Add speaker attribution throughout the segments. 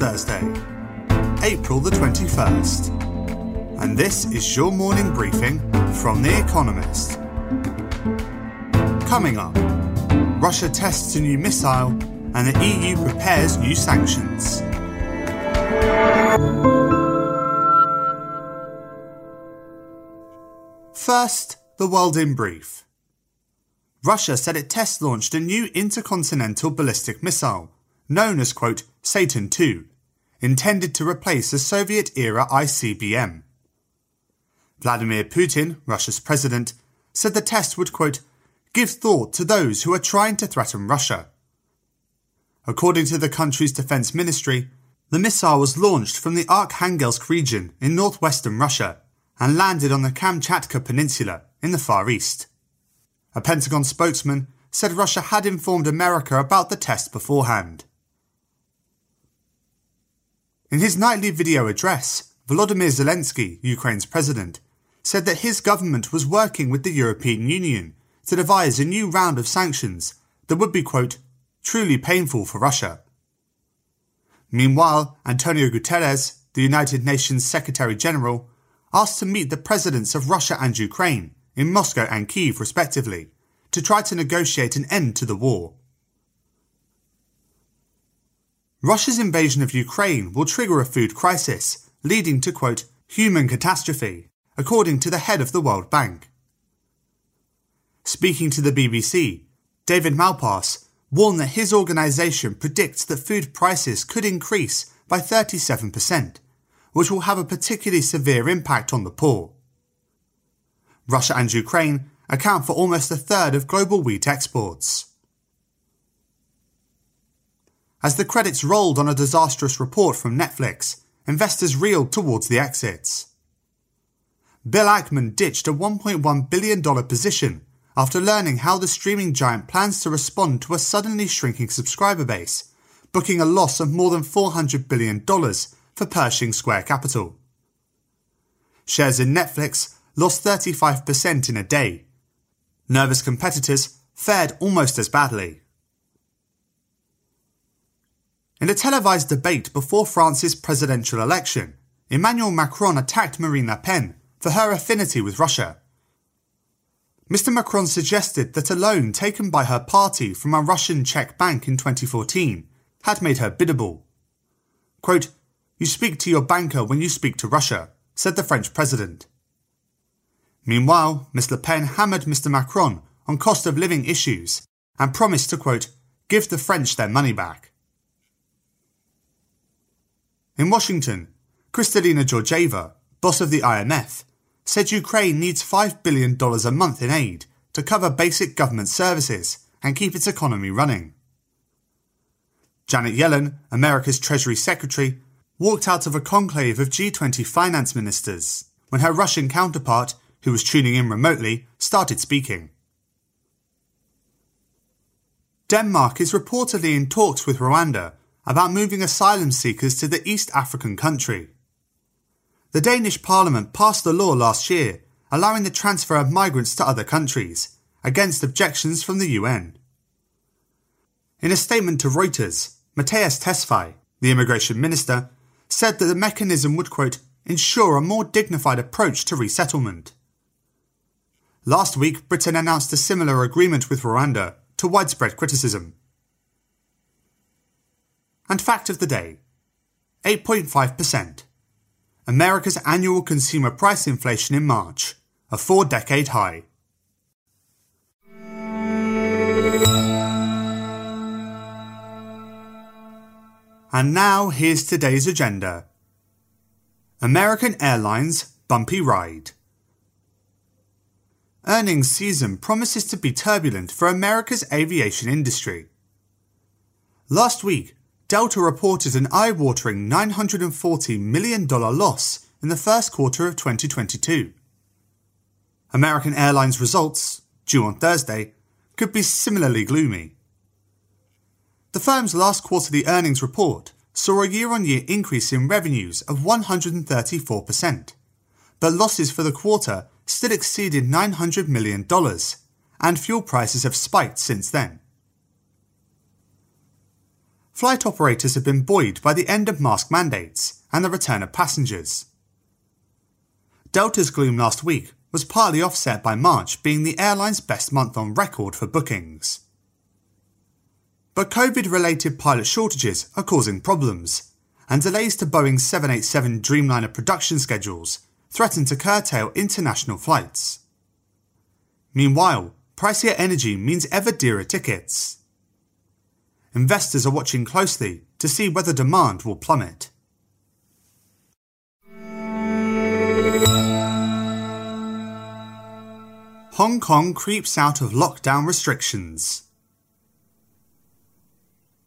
Speaker 1: Thursday, April the 21st. And this is your morning briefing from The Economist. Coming up, Russia tests a new missile and the EU prepares new sanctions. First, the world in brief. Russia said it test launched a new intercontinental ballistic missile, known as, quote, Satan II, intended to replace a Soviet era ICBM. Vladimir Putin, Russia's president, said the test would, quote, give thought to those who are trying to threaten Russia. According to the country's defense ministry, the missile was launched from the Arkhangelsk region in northwestern Russia and landed on the Kamchatka Peninsula in the Far East. A Pentagon spokesman said Russia had informed America about the test beforehand. In his nightly video address, Volodymyr Zelensky, Ukraine's president, said that his government was working with the European Union to devise a new round of sanctions that would be, quote, truly painful for Russia. Meanwhile, Antonio Guterres, the United Nations Secretary General, asked to meet the presidents of Russia and Ukraine in Moscow and Kiev, respectively, to try to negotiate an end to the war. Russia's invasion of Ukraine will trigger a food crisis, leading to, quote, human catastrophe, according to the head of the World Bank. Speaking to the BBC, David Malpass warned that his organisation predicts that food prices could increase by 37%, which will have a particularly severe impact on the poor. Russia and Ukraine account for almost a third of global wheat exports. As the credits rolled on a disastrous report from Netflix, investors reeled towards the exits. Bill Ackman ditched a $1.1 billion position after learning how the streaming giant plans to respond to a suddenly shrinking subscriber base, booking a loss of more than $400 billion for Pershing Square Capital. Shares in Netflix lost 35% in a day. Nervous competitors fared almost as badly. In a televised debate before France's presidential election, Emmanuel Macron attacked Marine Le Pen for her affinity with Russia. Mr. Macron suggested that a loan taken by her party from a Russian Czech bank in 2014 had made her biddable. Quote, You speak to your banker when you speak to Russia, said the French president. Meanwhile, Ms. Le Pen hammered Mr. Macron on cost of living issues and promised to, quote, give the French their money back. In Washington, Kristalina Georgieva, boss of the IMF, said Ukraine needs $5 billion a month in aid to cover basic government services and keep its economy running. Janet Yellen, America's Treasury Secretary, walked out of a conclave of G20 finance ministers when her Russian counterpart who was tuning in remotely, started speaking. Denmark is reportedly in talks with Rwanda about moving asylum seekers to the East African country. The Danish parliament passed a law last year allowing the transfer of migrants to other countries, against objections from the UN. In a statement to Reuters, Mattias Tesfaye, the immigration minister, said that the mechanism would, quote, ensure a more dignified approach to resettlement. Last week, Britain announced a similar agreement with Rwanda to widespread criticism. And fact of the day 8.5%. America's annual consumer price inflation in March, a four decade high. And now here's today's agenda American Airlines Bumpy Ride. Earnings season promises to be turbulent for America's aviation industry. Last week, Delta reported an eye watering $940 million loss in the first quarter of 2022. American Airlines results, due on Thursday, could be similarly gloomy. The firm's last quarterly earnings report saw a year on year increase in revenues of 134%, but losses for the quarter still exceeded $900 million, and fuel prices have spiked since then. Flight operators have been buoyed by the end of mask mandates and the return of passengers. Delta's gloom last week was partly offset by March being the airline's best month on record for bookings. But COVID related pilot shortages are causing problems, and delays to Boeing's 787 Dreamliner production schedules threaten to curtail international flights. Meanwhile, pricier energy means ever dearer tickets. Investors are watching closely to see whether demand will plummet. Hong Kong creeps out of lockdown restrictions.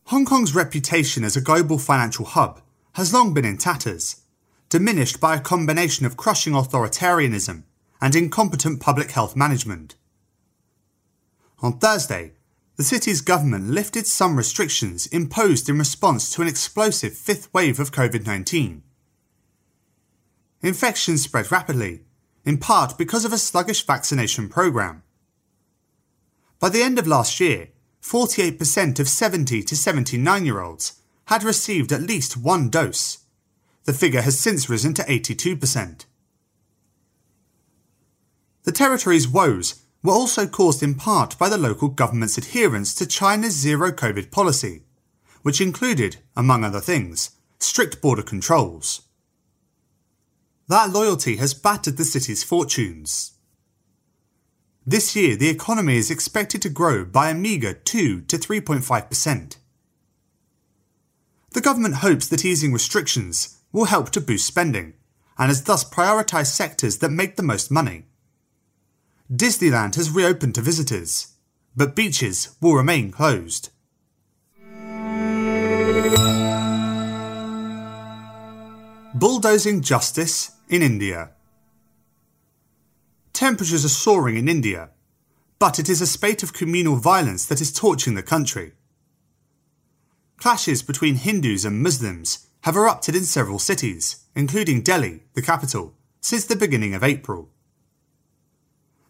Speaker 1: Hong Kong's reputation as a global financial hub has long been in tatters, diminished by a combination of crushing authoritarianism and incompetent public health management. On Thursday, the city's government lifted some restrictions imposed in response to an explosive fifth wave of COVID 19. Infections spread rapidly, in part because of a sluggish vaccination program. By the end of last year, 48% of 70 to 79 year olds had received at least one dose. The figure has since risen to 82%. The territory's woes were also caused in part by the local government's adherence to China's zero COVID policy, which included, among other things, strict border controls. That loyalty has battered the city's fortunes. This year, the economy is expected to grow by a meagre 2 to 3.5%. The government hopes that easing restrictions will help to boost spending and has thus prioritised sectors that make the most money. Disneyland has reopened to visitors, but beaches will remain closed. Bulldozing justice in India. Temperatures are soaring in India, but it is a spate of communal violence that is torching the country. Clashes between Hindus and Muslims have erupted in several cities, including Delhi, the capital, since the beginning of April.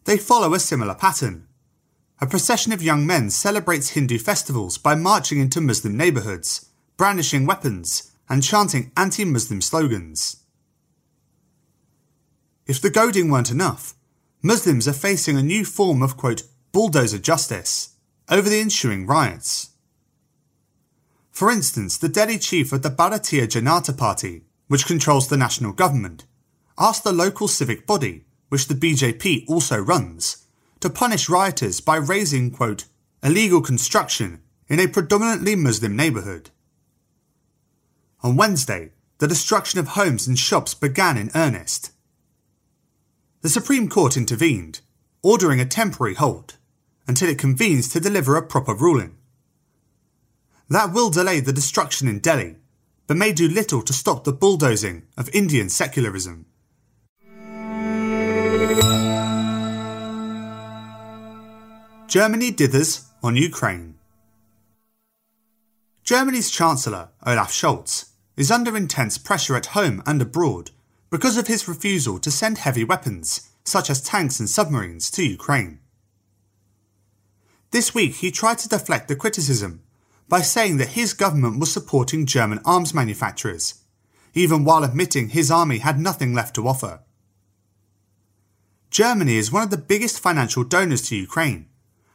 Speaker 1: They follow a similar pattern. A procession of young men celebrates Hindu festivals by marching into Muslim neighbourhoods, brandishing weapons, and chanting anti Muslim slogans. If the goading weren't enough, Muslims are facing a new form of quote, bulldozer justice over the ensuing riots. For instance, the Delhi chief of the Bharatiya Janata Party, which controls the national government, asked the local civic body which the BJP also runs, to punish rioters by razing, quote, illegal construction in a predominantly Muslim neighbourhood. On Wednesday, the destruction of homes and shops began in earnest. The Supreme Court intervened, ordering a temporary halt until it convenes to deliver a proper ruling. That will delay the destruction in Delhi, but may do little to stop the bulldozing of Indian secularism. Germany dithers on Ukraine. Germany's Chancellor, Olaf Scholz, is under intense pressure at home and abroad because of his refusal to send heavy weapons, such as tanks and submarines, to Ukraine. This week he tried to deflect the criticism by saying that his government was supporting German arms manufacturers, even while admitting his army had nothing left to offer. Germany is one of the biggest financial donors to Ukraine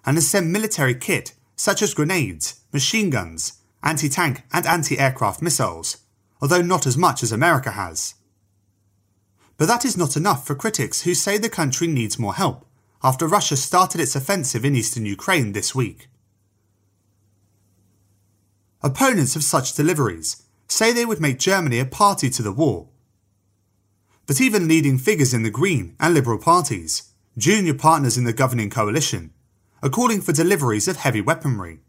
Speaker 1: and has sent military kit such as grenades, machine guns, anti tank and anti aircraft missiles, although not as much as America has. But that is not enough for critics who say the country needs more help after Russia started its offensive in eastern Ukraine this week. Opponents of such deliveries say they would make Germany a party to the war. But even leading figures in the Green and Liberal parties, junior partners in the governing coalition, are calling for deliveries of heavy weaponry.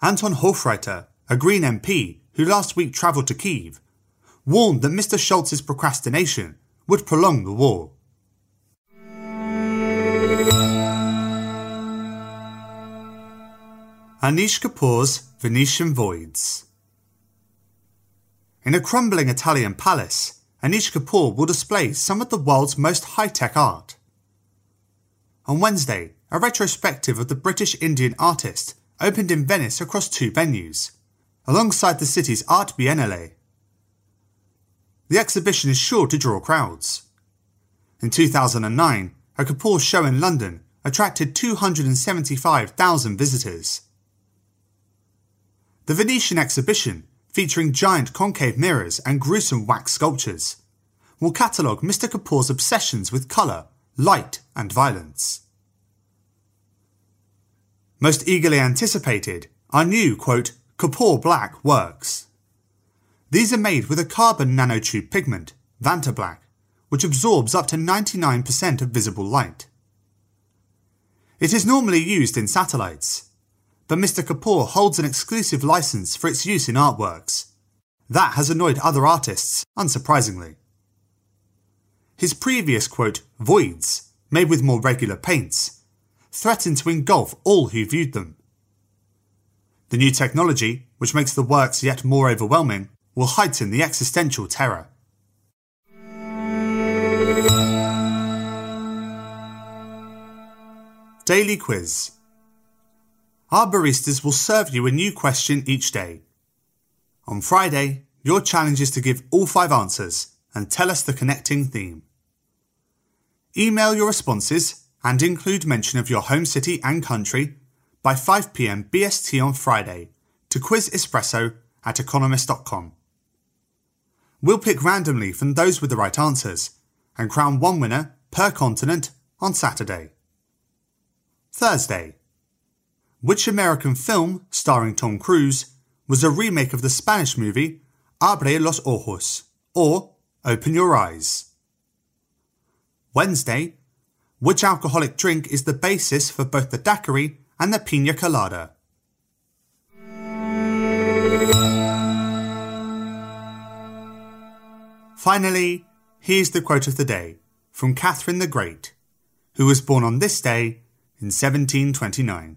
Speaker 1: Anton Hofreiter, a Green MP who last week travelled to Kiev, warned that Mr. Scholz's procrastination would prolong the war. Anish Kapoor's Venetian Voids In a crumbling Italian palace, Anish Kapoor will display some of the world's most high-tech art. On Wednesday, a retrospective of the British Indian artist opened in Venice across two venues, alongside the city's Art Biennale. The exhibition is sure to draw crowds. In 2009, a Kapoor show in London attracted 275,000 visitors. The Venetian exhibition, featuring giant concave mirrors and gruesome wax sculptures, will catalogue Mr. Kapoor's obsessions with colour, light, and violence. Most eagerly anticipated are new, quote, Kapoor Black works. These are made with a carbon nanotube pigment, Vantablack, which absorbs up to 99% of visible light. It is normally used in satellites, but Mr. Kapoor holds an exclusive license for its use in artworks. That has annoyed other artists, unsurprisingly. His previous quote, voids, made with more regular paints, threatened to engulf all who viewed them. The new technology, which makes the works yet more overwhelming, will heighten the existential terror. Daily Quiz Our baristas will serve you a new question each day. On Friday, your challenge is to give all five answers and tell us the connecting theme. Email your responses and include mention of your home city and country by 5pm BST on Friday to quiz espresso at economist.com. We'll pick randomly from those with the right answers and crown one winner per continent on Saturday. Thursday. Which American film starring Tom Cruise was a remake of the Spanish movie Abre los ojos or Open Your Eyes? Wednesday. Which alcoholic drink is the basis for both the daiquiri and the pina colada? Finally, here's the quote of the day from Catherine the Great, who was born on this day in 1729.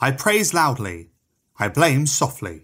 Speaker 1: I praise loudly, I blame softly.